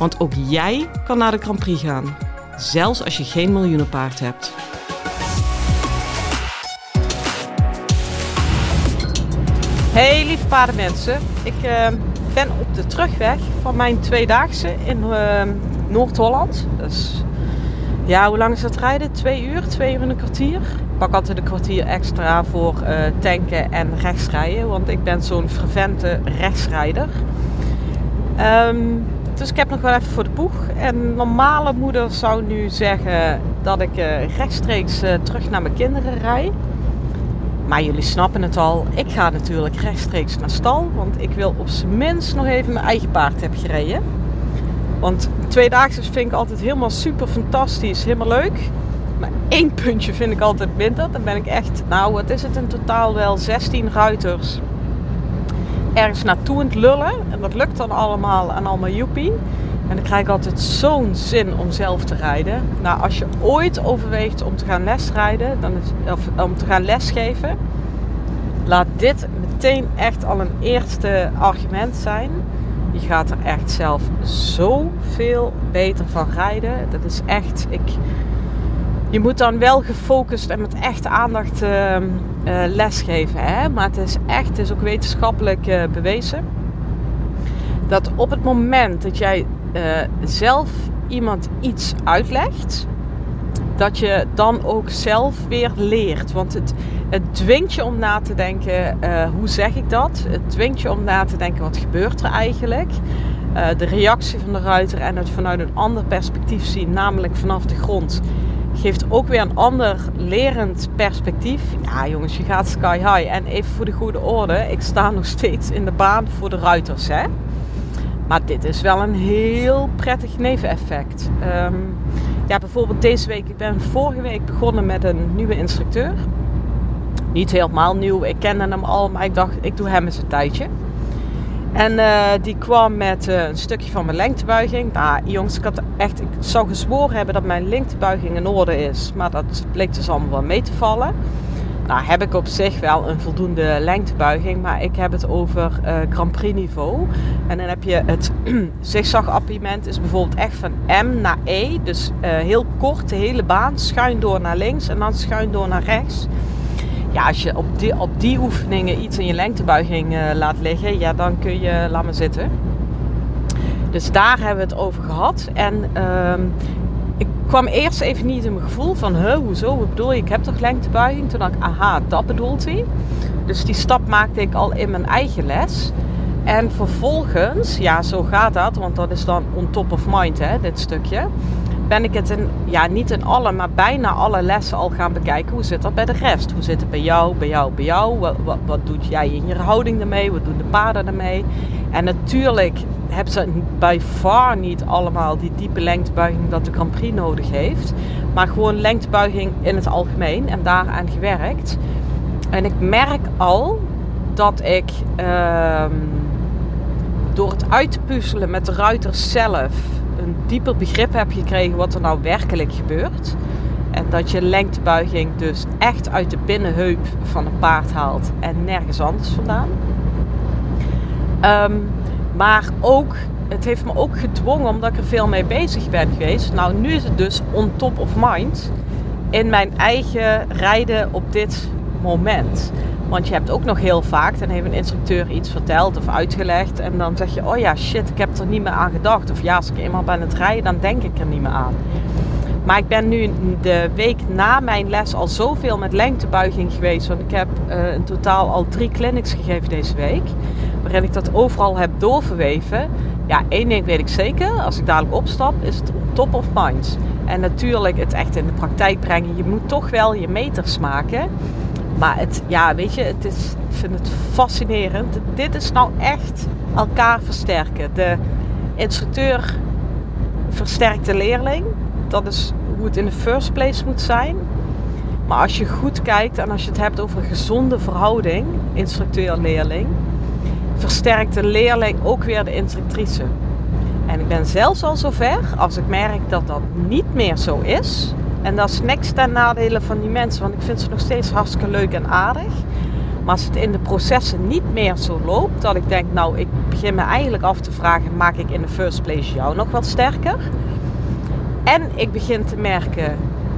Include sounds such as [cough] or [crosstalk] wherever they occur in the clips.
Want ook jij kan naar de Grand Prix gaan, zelfs als je geen miljoenenpaard hebt. Hey lieve paardenmensen, ik uh, ben op de terugweg van mijn tweedaagse in uh, Noord-Holland. Dus ja, hoe lang is dat rijden? Twee uur, twee uur en een kwartier. Ik pak altijd een kwartier extra voor uh, tanken en rechtsrijden, want ik ben zo'n fervente rechtsrijder. Um, dus ik heb nog wel even voor de boeg. En normale moeder zou nu zeggen dat ik uh, rechtstreeks uh, terug naar mijn kinderen rij. Maar jullie snappen het al, ik ga natuurlijk rechtstreeks naar stal, want ik wil op zijn minst nog even mijn eigen paard hebben gereden. Want tweedaagse vind ik altijd helemaal super fantastisch, helemaal leuk. Maar één puntje vind ik altijd minder. Dan ben ik echt, nou wat is het in totaal wel, 16 ruiters ergens naartoe aan het lullen. En dat lukt dan allemaal en allemaal joepie. En dan krijg ik altijd zo'n zin om zelf te rijden. Nou, als je ooit overweegt om te gaan lesrijden, dan is, of om te gaan lesgeven, laat dit meteen echt al een eerste argument zijn. Je gaat er echt zelf zoveel beter van rijden. Dat is echt, ik, je moet dan wel gefocust en met echte aandacht uh, uh, lesgeven. Hè? Maar het is echt, het is ook wetenschappelijk uh, bewezen. Dat op het moment dat jij uh, zelf iemand iets uitlegt, dat je dan ook zelf weer leert. Want het, het dwingt je om na te denken, hoe zeg ik dat? Het dwingt je om na te denken, wat gebeurt er eigenlijk? De reactie van de ruiter en het vanuit een ander perspectief zien, namelijk vanaf de grond, geeft ook weer een ander lerend perspectief. Ja jongens, je gaat sky high. En even voor de goede orde, ik sta nog steeds in de baan voor de ruiters hè. Maar dit is wel een heel prettig neveneffect. Um, ja, bijvoorbeeld deze week. Ik ben vorige week begonnen met een nieuwe instructeur. Niet helemaal nieuw. Ik kende hem al, maar ik dacht, ik doe hem eens een tijdje. En uh, die kwam met uh, een stukje van mijn lengtebuiging. Nou, jongens, ik had echt, ik zou gezworen hebben dat mijn lengtebuiging in orde is. Maar dat bleek dus allemaal wel mee te vallen. Nou heb ik op zich wel een voldoende lengtebuiging, maar ik heb het over uh, Grand Prix niveau. En dan heb je het [clears throat] zigzag-appiment is bijvoorbeeld echt van M naar E. Dus heel kort de hele baan, schuin door naar links en dan schuin door naar rechts. Ja, als je op die, op die oefeningen iets in je lengtebuiging uh, laat liggen, ja, dan kun je, laat me zitten. Dus daar hebben we het over gehad. En uh, ik kwam eerst even niet in mijn gevoel van, hoezo, wat bedoel je, ik heb toch lengtebuiging? Toen dacht ik, aha, dat bedoelt hij. Dus die stap maakte ik al in mijn eigen les. En vervolgens, ja, zo gaat dat, want dat is dan on top of mind, hè, dit stukje. Ben ik het in, ja, niet in alle, maar bijna alle lessen al gaan bekijken. Hoe zit dat bij de rest? Hoe zit het bij jou, bij jou, bij jou? Wat, wat, doet jij in je houding ermee? Wat doen de paarden ermee? En natuurlijk hebben ze bij far niet allemaal die diepe lengtebuiging dat de Grand Prix nodig heeft. Maar gewoon lengtebuiging in het algemeen en daaraan gewerkt. En ik merk al dat ik uh, door het uit te puzzelen met de ruiters zelf een dieper begrip heb gekregen wat er nou werkelijk gebeurt. En dat je lengtebuiging dus echt uit de binnenheup van een paard haalt en nergens anders vandaan. Um, maar ook, het heeft me ook gedwongen omdat ik er veel mee bezig ben geweest. Nou, nu is het dus on top of mind in mijn eigen rijden op dit moment. Want je hebt ook nog heel vaak, dan heeft een instructeur iets verteld of uitgelegd. En dan zeg je, oh ja, shit, ik heb er niet meer aan gedacht. Of ja, als ik eenmaal ben het rijden, dan denk ik er niet meer aan. Maar ik ben nu de week na mijn les al zoveel met lengtebuiging geweest. Want ik heb uh, in totaal al drie clinics gegeven deze week. Waarin ik dat overal heb doorverweven. Ja, één ding weet ik zeker. Als ik dadelijk opstap, is het top of mind. En natuurlijk het echt in de praktijk brengen. Je moet toch wel je meters maken. Maar het, ja, weet je, het is, ik vind het fascinerend. Dit is nou echt elkaar versterken. De instructeur versterkte leerling. Dat is hoe het in de first place moet zijn. Maar als je goed kijkt en als je het hebt over een gezonde verhouding, instructeur-leerling, versterkt de leerling ook weer de instructrice. En ik ben zelfs al zover, als ik merk dat dat niet meer zo is. En dat is niks ten nadele van die mensen, want ik vind ze nog steeds hartstikke leuk en aardig. Maar als het in de processen niet meer zo loopt, dat ik denk, nou, ik begin me eigenlijk af te vragen, maak ik in de first place jou nog wat sterker? En ik begin te merken,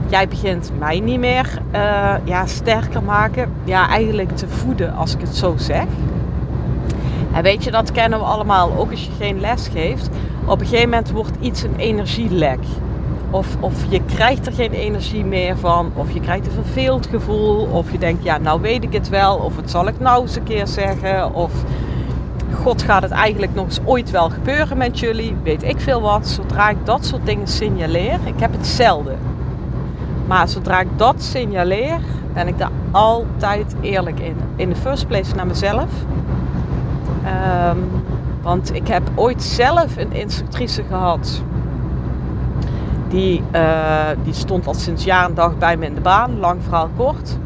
jij begint mij niet meer uh, ja, sterker maken. Ja, eigenlijk te voeden, als ik het zo zeg. En weet je, dat kennen we allemaal, ook als je geen les geeft. Op een gegeven moment wordt iets een energielek. Of, of je krijgt er geen energie meer van. Of je krijgt een verveeld gevoel. Of je denkt, ja, nou weet ik het wel. Of het zal ik nou eens een keer zeggen. Of God gaat het eigenlijk nog eens ooit wel gebeuren met jullie. Weet ik veel wat. Zodra ik dat soort dingen signaleer. Ik heb het zelden. Maar zodra ik dat signaleer, ben ik daar altijd eerlijk in. In de first place naar mezelf. Um, want ik heb ooit zelf een instructrice gehad. Die, uh, die stond al sinds jaar en dag bij me in de baan, lang verhaal kort.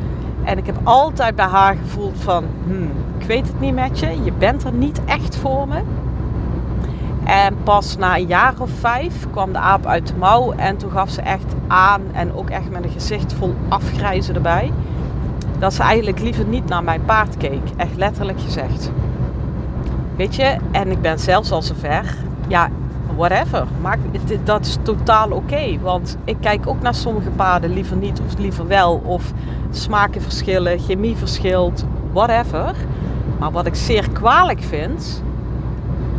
En ik heb altijd bij haar gevoeld van, hmm, ik weet het niet met je, je bent er niet echt voor me. En pas na een jaar of vijf kwam de aap uit de mouw en toen gaf ze echt aan en ook echt met een gezicht vol afgrijzen erbij. Dat ze eigenlijk liever niet naar mijn paard keek, echt letterlijk gezegd. Weet je, en ik ben zelfs al zover. Ja, whatever. Dat is totaal oké. want ik kijk ook naar sommige paarden liever niet of liever wel. Of smaken verschillen, chemie verschilt, whatever. Maar wat ik zeer kwalijk vind,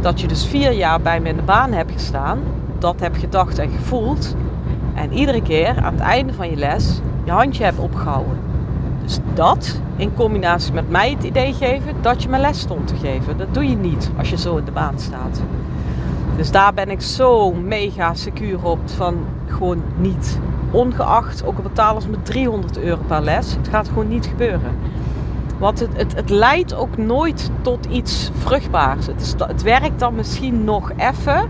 dat je dus vier jaar bij me in de baan hebt gestaan, dat heb gedacht en gevoeld. En iedere keer aan het einde van je les je handje hebt opgehouden. Dus dat in combinatie met mij het idee geven dat je me les stond te geven. Dat doe je niet als je zo in de baan staat. Dus daar ben ik zo mega secuur op van gewoon niet. Ongeacht, ook al betalen ze me 300 euro per les, het gaat gewoon niet gebeuren. Want het, het, het leidt ook nooit tot iets vruchtbaars. Het, is, het werkt dan misschien nog even.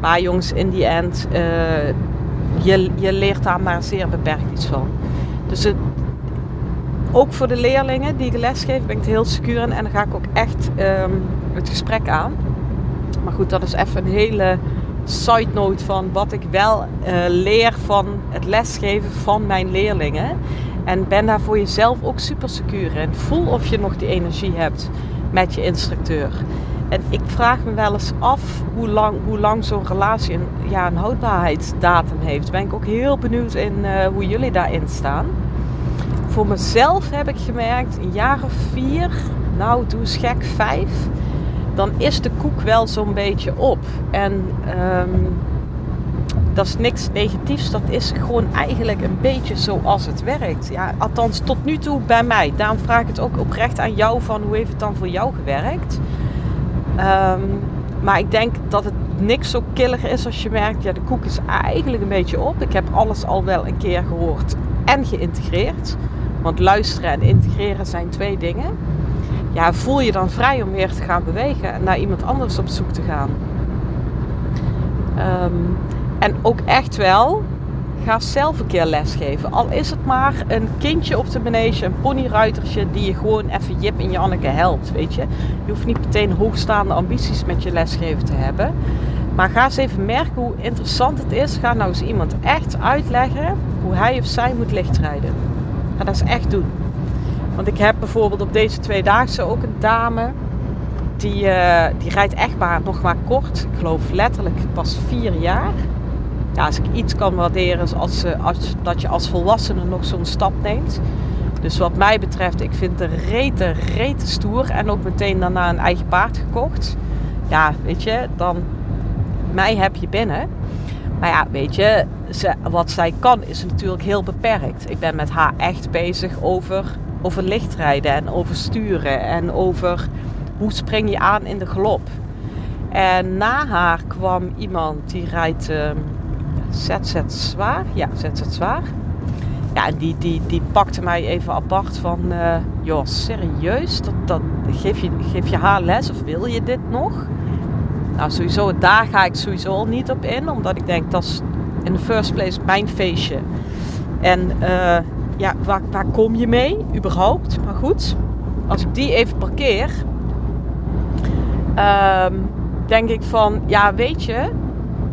Maar jongens, in die end, uh, je, je leert daar maar zeer beperkt iets van. Dus het, ook voor de leerlingen die ik lesgeef ben ik het heel secuur in. En dan ga ik ook echt um, het gesprek aan. Maar goed, dat is even een hele side note van wat ik wel uh, leer van het lesgeven van mijn leerlingen. En ben daar voor jezelf ook super secuur in. Voel of je nog die energie hebt met je instructeur. En ik vraag me wel eens af hoe lang, hoe lang zo'n relatie een, ja, een houdbaarheidsdatum heeft. Ben ik ook heel benieuwd in uh, hoe jullie daarin staan voor mezelf heb ik gemerkt, een jaar of vier, nou doe eens gek, vijf, dan is de koek wel zo'n beetje op. En um, dat is niks negatiefs, dat is gewoon eigenlijk een beetje zoals het werkt. Ja, althans tot nu toe bij mij. Daarom vraag ik het ook oprecht aan jou van hoe heeft het dan voor jou gewerkt? Um, maar ik denk dat het niks zo killer is als je merkt, ja de koek is eigenlijk een beetje op. Ik heb alles al wel een keer gehoord en geïntegreerd. Want luisteren en integreren zijn twee dingen. Ja, voel je dan vrij om weer te gaan bewegen en naar iemand anders op zoek te gaan. Um, en ook echt wel, ga zelf een keer lesgeven. Al is het maar een kindje op de manege, een ponyruitertje die je gewoon even Jip en Janneke helpt, weet je. Je hoeft niet meteen hoogstaande ambities met je lesgeven te hebben. Maar ga eens even merken hoe interessant het is. Ga nou eens iemand echt uitleggen hoe hij of zij moet lichtrijden. Ga dat eens echt doen. Want ik heb bijvoorbeeld op deze tweedaagse ook een dame. Die, uh, die rijdt echt maar nog maar kort. Ik geloof letterlijk pas vier jaar. Ja, als ik iets kan waarderen is als, als, dat je als volwassene nog zo'n stap neemt. Dus wat mij betreft, ik vind de rete, rete stoer. En ook meteen daarna een eigen paard gekocht. Ja, weet je, dan mij heb je binnen. Maar ja, weet je, ze, wat zij kan is natuurlijk heel beperkt. Ik ben met haar echt bezig over, over lichtrijden en over sturen en over hoe spring je aan in de galop. En na haar kwam iemand die rijdt uh, ehm, ZZ zwaar. Ja, ZZ zwaar. Ja, en die, die, die pakte mij even apart van, uh, joh, serieus? Dat, dat, geef, je, geef je haar les of wil je dit nog? Nou, sowieso, daar ga ik sowieso al niet op in. Omdat ik denk, dat is in the first place mijn feestje. En uh, ja, waar, waar kom je mee überhaupt? Maar goed, als ik die even parkeer, um, denk ik van, ja weet je,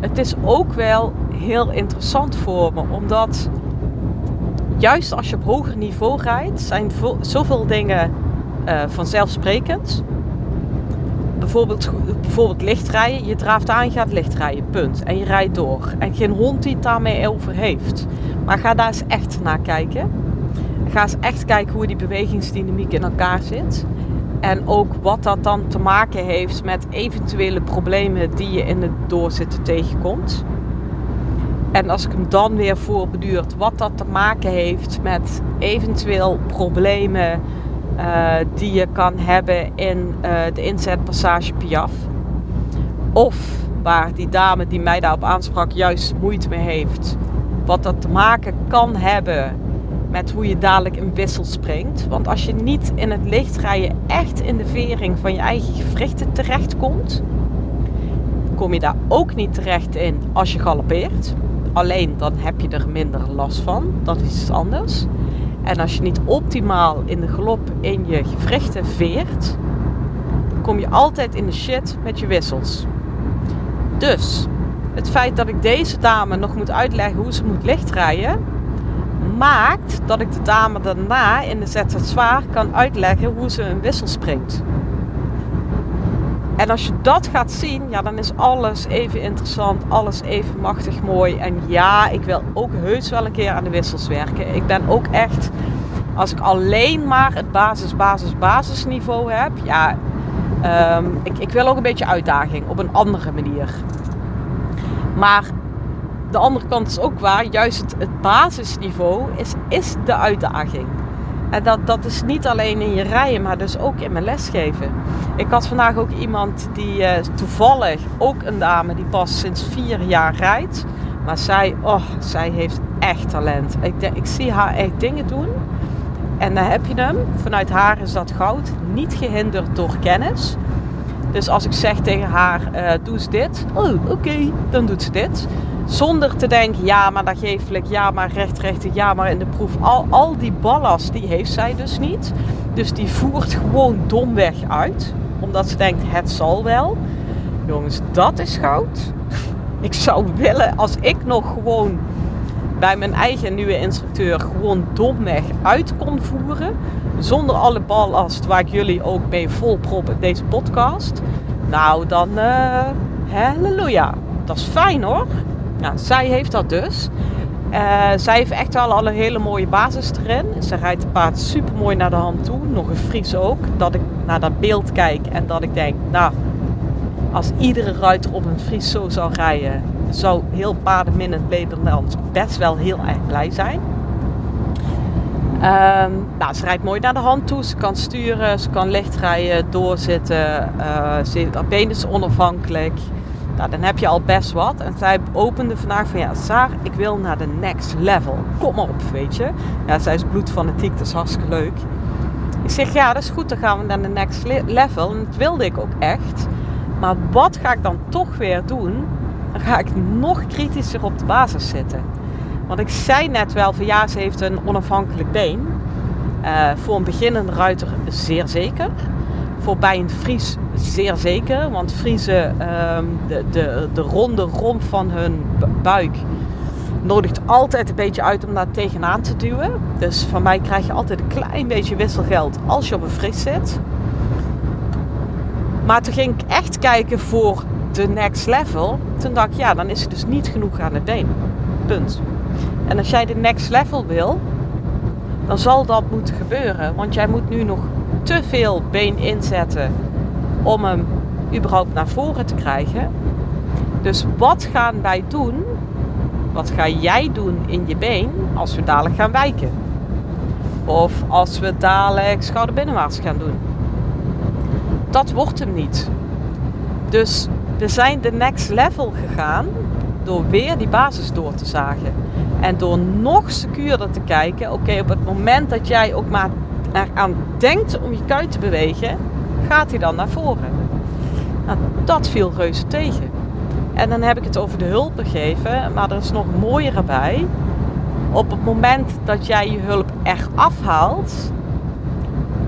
het is ook wel heel interessant voor me. Omdat juist als je op hoger niveau rijdt, zijn zoveel dingen uh, vanzelfsprekend. Bijvoorbeeld, bijvoorbeeld lichtrijden. Je draaft aan, je gaat lichtrijden, punt. En je rijdt door. En geen hond die het daarmee over heeft. Maar ga daar eens echt naar kijken. Ga eens echt kijken hoe die bewegingsdynamiek in elkaar zit. En ook wat dat dan te maken heeft met eventuele problemen die je in het doorzitten tegenkomt. En als ik hem dan weer voorbeduurt, wat dat te maken heeft met eventueel problemen die je kan hebben in uh, de inzetpassage Piaf. Of waar die dame die mij daarop aansprak juist moeite mee heeft. Wat dat te maken kan hebben met hoe je dadelijk een wissel springt. Want als je niet in het lichtrijden echt in de vering van je eigen gewrichten terechtkomt, kom je daar ook niet terecht in als je galopeert. Alleen dan heb je er minder last van. Dat is iets anders. En als je niet optimaal in de galop in je gewrichten veert, kom je altijd in de shit met je wissels. Dus het feit dat ik deze dame nog moet uitleggen hoe ze moet lichtrijden, maakt dat ik de dame daarna in de Zwaar kan uitleggen hoe ze een wissel springt. En als je dat gaat zien, ja, dan is alles even interessant, alles even machtig mooi. En ja, ik wil ook heus wel een keer aan de wissels werken. Ik ben ook echt, als ik alleen maar het basis, basis, basisniveau heb, ja, um, ik, ik wil ook een beetje uitdaging op een andere manier. Maar de andere kant is ook waar, juist het, het basisniveau is, is de uitdaging. En dat, dat is niet alleen in je rijden, maar dus ook in mijn lesgeven. Ik had vandaag ook iemand die uh, toevallig, ook een dame die pas sinds vier jaar rijdt. Maar zij, oh, zij heeft echt talent. Ik, ik zie haar echt dingen doen. En dan heb je hem, vanuit haar is dat goud, niet gehinderd door kennis. Dus als ik zeg tegen haar, uh, doe eens dit. Oh, oké, dan doet ze dit. Zonder te denken, ja, maar dat geeflijk, ja, maar recht, recht, ja, maar in de proef. Al, al die ballast, die heeft zij dus niet. Dus die voert gewoon domweg uit. Omdat ze denkt, het zal wel. Jongens, dat is goud. Ik zou willen, als ik nog gewoon bij mijn eigen nieuwe instructeur gewoon domweg uit kon voeren. Zonder alle ballast waar ik jullie ook mee volprop in deze podcast. Nou, dan uh, halleluja. Dat is fijn hoor. Nou, zij heeft dat dus. Uh, zij heeft echt wel al een hele mooie basis erin. Ze rijdt het paard super mooi naar de hand toe. Nog een Fries ook. Dat ik naar dat beeld kijk en dat ik denk, nou, als iedere ruiter op een Fries zo zou rijden, zou heel paardenminnend Nederland best wel heel erg blij zijn. Um, nou, ze rijdt mooi naar de hand toe. Ze kan sturen, ze kan licht rijden, doorzitten. Uh, ze, is onafhankelijk. Nou, dan heb je al best wat. En zij opende vandaag van ja, Saar, ik wil naar de next level. Kom op, weet je. Ja, zij is bloedfanatiek, dat is hartstikke leuk. Ik zeg ja, dat is goed, dan gaan we naar de next level. En dat wilde ik ook echt. Maar wat ga ik dan toch weer doen? Dan ga ik nog kritischer op de basis zitten. Want ik zei net wel van ja, ze heeft een onafhankelijk been. Uh, voor een beginnende ruiter zeer zeker. Voor bij een Fries zeer zeker. Want Friesen, uh, de, de, de ronde romp van hun buik nodigt altijd een beetje uit om daar tegenaan te duwen. Dus van mij krijg je altijd een klein beetje wisselgeld als je op een Fries zit. Maar toen ging ik echt kijken voor de next level. Toen dacht ik, ja, dan is het dus niet genoeg aan het been. Punt. En als jij de next level wil, dan zal dat moeten gebeuren. Want jij moet nu nog te veel been inzetten om hem überhaupt naar voren te krijgen. Dus wat gaan wij doen? Wat ga jij doen in je been als we dadelijk gaan wijken? Of als we dadelijk schouderbinnenwaarts gaan doen? Dat wordt hem niet. Dus we zijn de next level gegaan door weer die basis door te zagen. En door nog secuurder te kijken, oké, op het moment dat jij ook maar eraan denkt om je kuit te bewegen, gaat hij dan naar voren. Nou, dat viel reuze tegen. En dan heb ik het over de hulp geven, maar er is nog mooier bij. Op het moment dat jij je hulp echt afhaalt,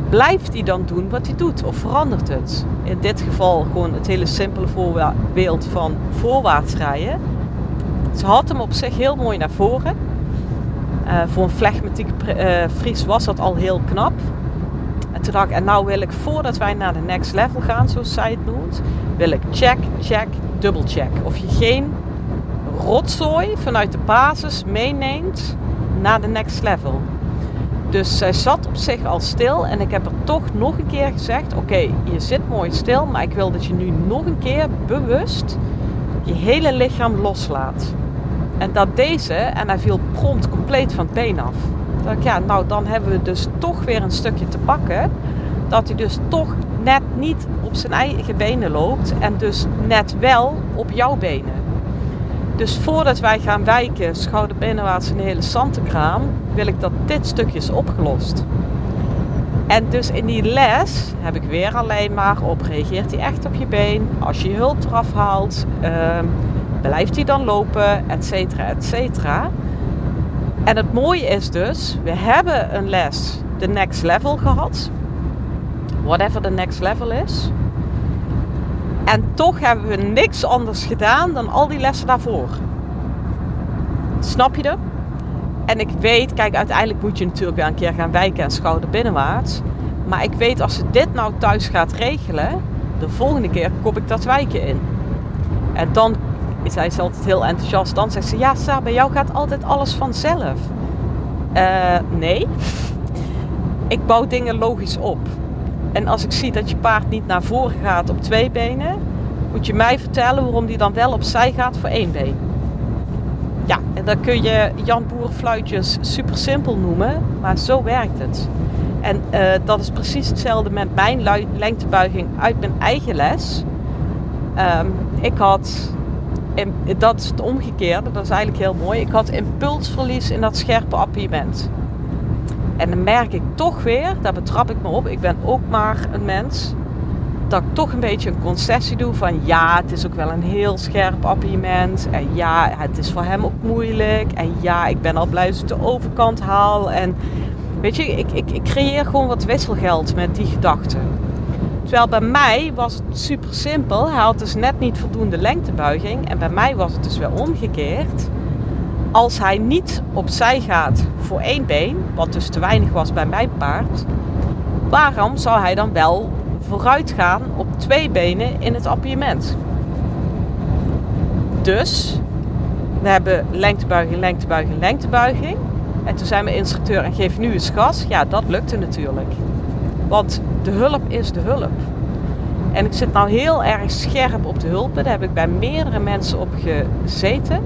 blijft hij dan doen wat hij doet of verandert het? In dit geval gewoon het hele simpele voorbeeld van voorwaarts rijden. Ze had hem op zich heel mooi naar voren. Uh, voor een flegmatiek uh, Fries was dat al heel knap. En toen dacht ik, en nou wil ik voordat wij naar de next level gaan, zoals zij het noemt, wil ik check, check, dubbel check. Of je geen rotzooi vanuit de basis meeneemt naar de next level. Dus zij zat op zich al stil en ik heb er toch nog een keer gezegd: Oké, je zit mooi stil, maar ik wil dat je nu nog een keer bewust je hele lichaam loslaat. En dat deze, en hij viel prompt compleet van het been af. Dat ik, ja, nou dan hebben we dus toch weer een stukje te pakken. Dat hij dus toch net niet op zijn eigen benen loopt en dus net wel op jouw benen. Dus voordat wij gaan wijken, schouder binnenwaarts een hele zantenkraam, wil ik dat dit stukje is opgelost. En dus in die les heb ik weer alleen maar op, reageert hij echt op je been? Als je je hulp eraf haalt, uh, blijft hij dan lopen, et cetera, et cetera. En het mooie is dus, we hebben een les, de next level gehad. Whatever the next level is. En toch hebben we niks anders gedaan dan al die lessen daarvoor. Snap je dat? En ik weet, kijk, uiteindelijk moet je natuurlijk wel een keer gaan wijken en schouder binnenwaarts. Maar ik weet als ze dit nou thuis gaat regelen, de volgende keer kop ik dat wijken in. En dan is hij altijd heel enthousiast. Dan zegt ze, ja Sa, bij jou gaat altijd alles vanzelf. Uh, nee, ik bouw dingen logisch op. En als ik zie dat je paard niet naar voren gaat op twee benen, moet je mij vertellen waarom die dan wel opzij gaat voor één been. Ja, en dan kun je Jan Boerenfluitjes super simpel noemen, maar zo werkt het. En uh, dat is precies hetzelfde met mijn lengtebuiging uit mijn eigen les. Um, ik had, dat is het omgekeerde, dat is eigenlijk heel mooi. Ik had impulsverlies in dat scherpe appiëment. En dan merk ik toch weer, daar betrap ik me op, ik ben ook maar een mens, dat ik toch een beetje een concessie doe van ja, het is ook wel een heel scherp appiëment. En ja, het is voor hem ook moeilijk. En ja, ik ben al blij als ik de overkant haal. En weet je, ik, ik, ik creëer gewoon wat wisselgeld met die gedachten. Terwijl bij mij was het super simpel. Hij had dus net niet voldoende lengtebuiging. En bij mij was het dus wel omgekeerd als hij niet opzij gaat voor één been, wat dus te weinig was bij mijn paard, waarom zou hij dan wel vooruit gaan op twee benen in het appiëment? Dus we hebben lengtebuiging, lengtebuiging, lengtebuiging. En toen zei mijn instructeur en geef nu eens gas. Ja, dat lukte natuurlijk. Want de hulp is de hulp. En ik zit nou heel erg scherp op de hulpen. Daar heb ik bij meerdere mensen op gezeten.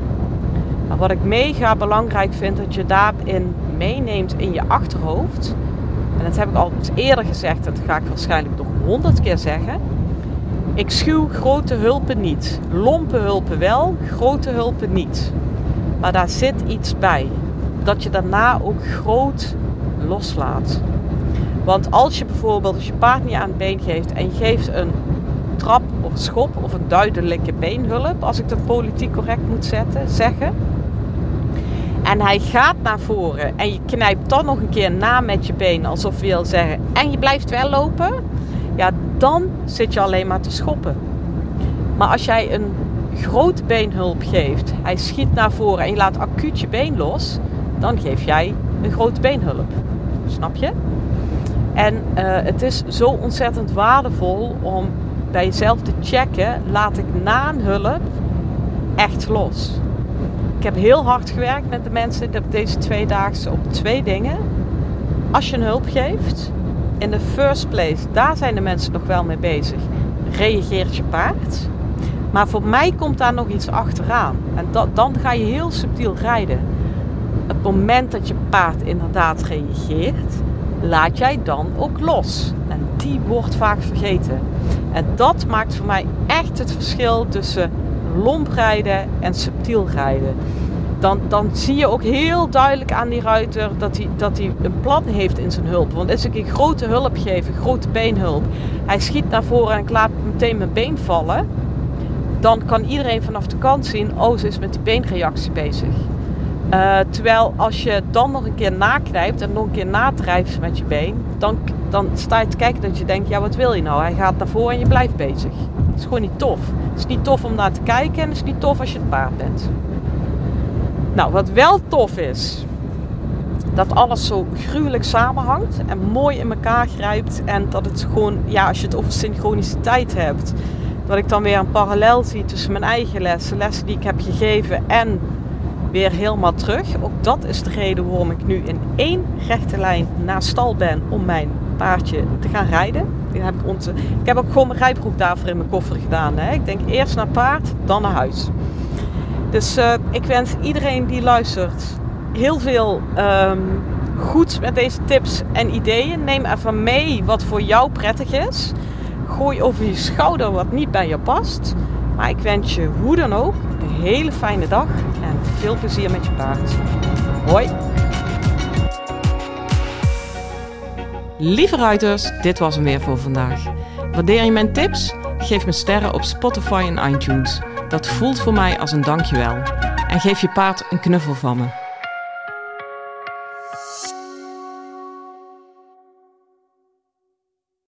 Maar wat ik mega belangrijk vind, dat je daarin meeneemt in je achterhoofd. En dat heb ik al eerder gezegd, dat ga ik waarschijnlijk nog honderd keer zeggen. Ik schuw grote hulpen niet. Lompe hulpen wel, grote hulpen niet. Maar daar zit iets bij. Dat je daarna ook groot loslaat. Want als je bijvoorbeeld als je paard niet aan het been geeft en je geeft een trap of schop of een duidelijke beenhulp, als ik dat politiek correct moet zetten, zeggen, en hij gaat naar voren en je knijpt dan nog een keer na met je been alsof je wil zeggen en je blijft wel lopen, ja, dan zit je alleen maar te schoppen. Maar als jij een grote beenhulp geeft, hij schiet naar voren en je laat acuut je been los, dan geef jij een grote beenhulp. Snap je? En uh, het is zo ontzettend waardevol om bij jezelf te checken: laat ik na een hulp echt los? Ik heb heel hard gewerkt met de mensen deze tweedaagse op twee dingen. Als je een hulp geeft, in de first place, daar zijn de mensen nog wel mee bezig. Reageert je paard. Maar voor mij komt daar nog iets achteraan. En dan ga je heel subtiel rijden. Het moment dat je paard inderdaad reageert, laat jij dan ook los. En die wordt vaak vergeten. En dat maakt voor mij echt het verschil tussen lomp rijden en subtiel rijden. dan, dan zie je ook heel duidelijk aan die ruiter dat hij, dat hij een plan heeft in zijn hulp. Want als ik een grote hulp geef, een grote beenhulp, hij schiet naar voren en ik laat meteen mijn been vallen, dan kan iedereen vanaf de kant zien, oh ze is met die beenreactie bezig. Uh, terwijl als je dan nog een keer naknijpt en nog een keer nadrijft met je been, dan, dan sta je te kijken dat je denkt, ja wat wil je nou? Hij gaat naar voren en je blijft bezig. Het is gewoon niet tof. Het is niet tof om naar te kijken en het is niet tof als je het paard bent. Nou, wat wel tof is, dat alles zo gruwelijk samenhangt en mooi in elkaar grijpt. En dat het gewoon, ja, als je het over synchroniciteit hebt, dat ik dan weer een parallel zie tussen mijn eigen lessen, lessen die ik heb gegeven en weer helemaal terug. Ook dat is de reden waarom ik nu in één rechte lijn naar stal ben om mijn paardje te gaan rijden. heb ik, ik heb ook gewoon mijn rijbroek daarvoor in mijn koffer gedaan. Hè. Ik denk eerst naar paard, dan naar huis. Dus uh, ik wens iedereen die luistert heel veel um, goed met deze tips en ideeën. Neem even mee wat voor jou prettig is. Gooi over je schouder wat niet bij je past. Maar ik wens je hoe dan ook een hele fijne dag veel plezier met je paard. Hoi! Lieve ruiters, dit was hem weer voor vandaag. Waardeer je mijn tips? Geef me sterren op Spotify en iTunes. Dat voelt voor mij als een dankjewel. En geef je paard een knuffel van me.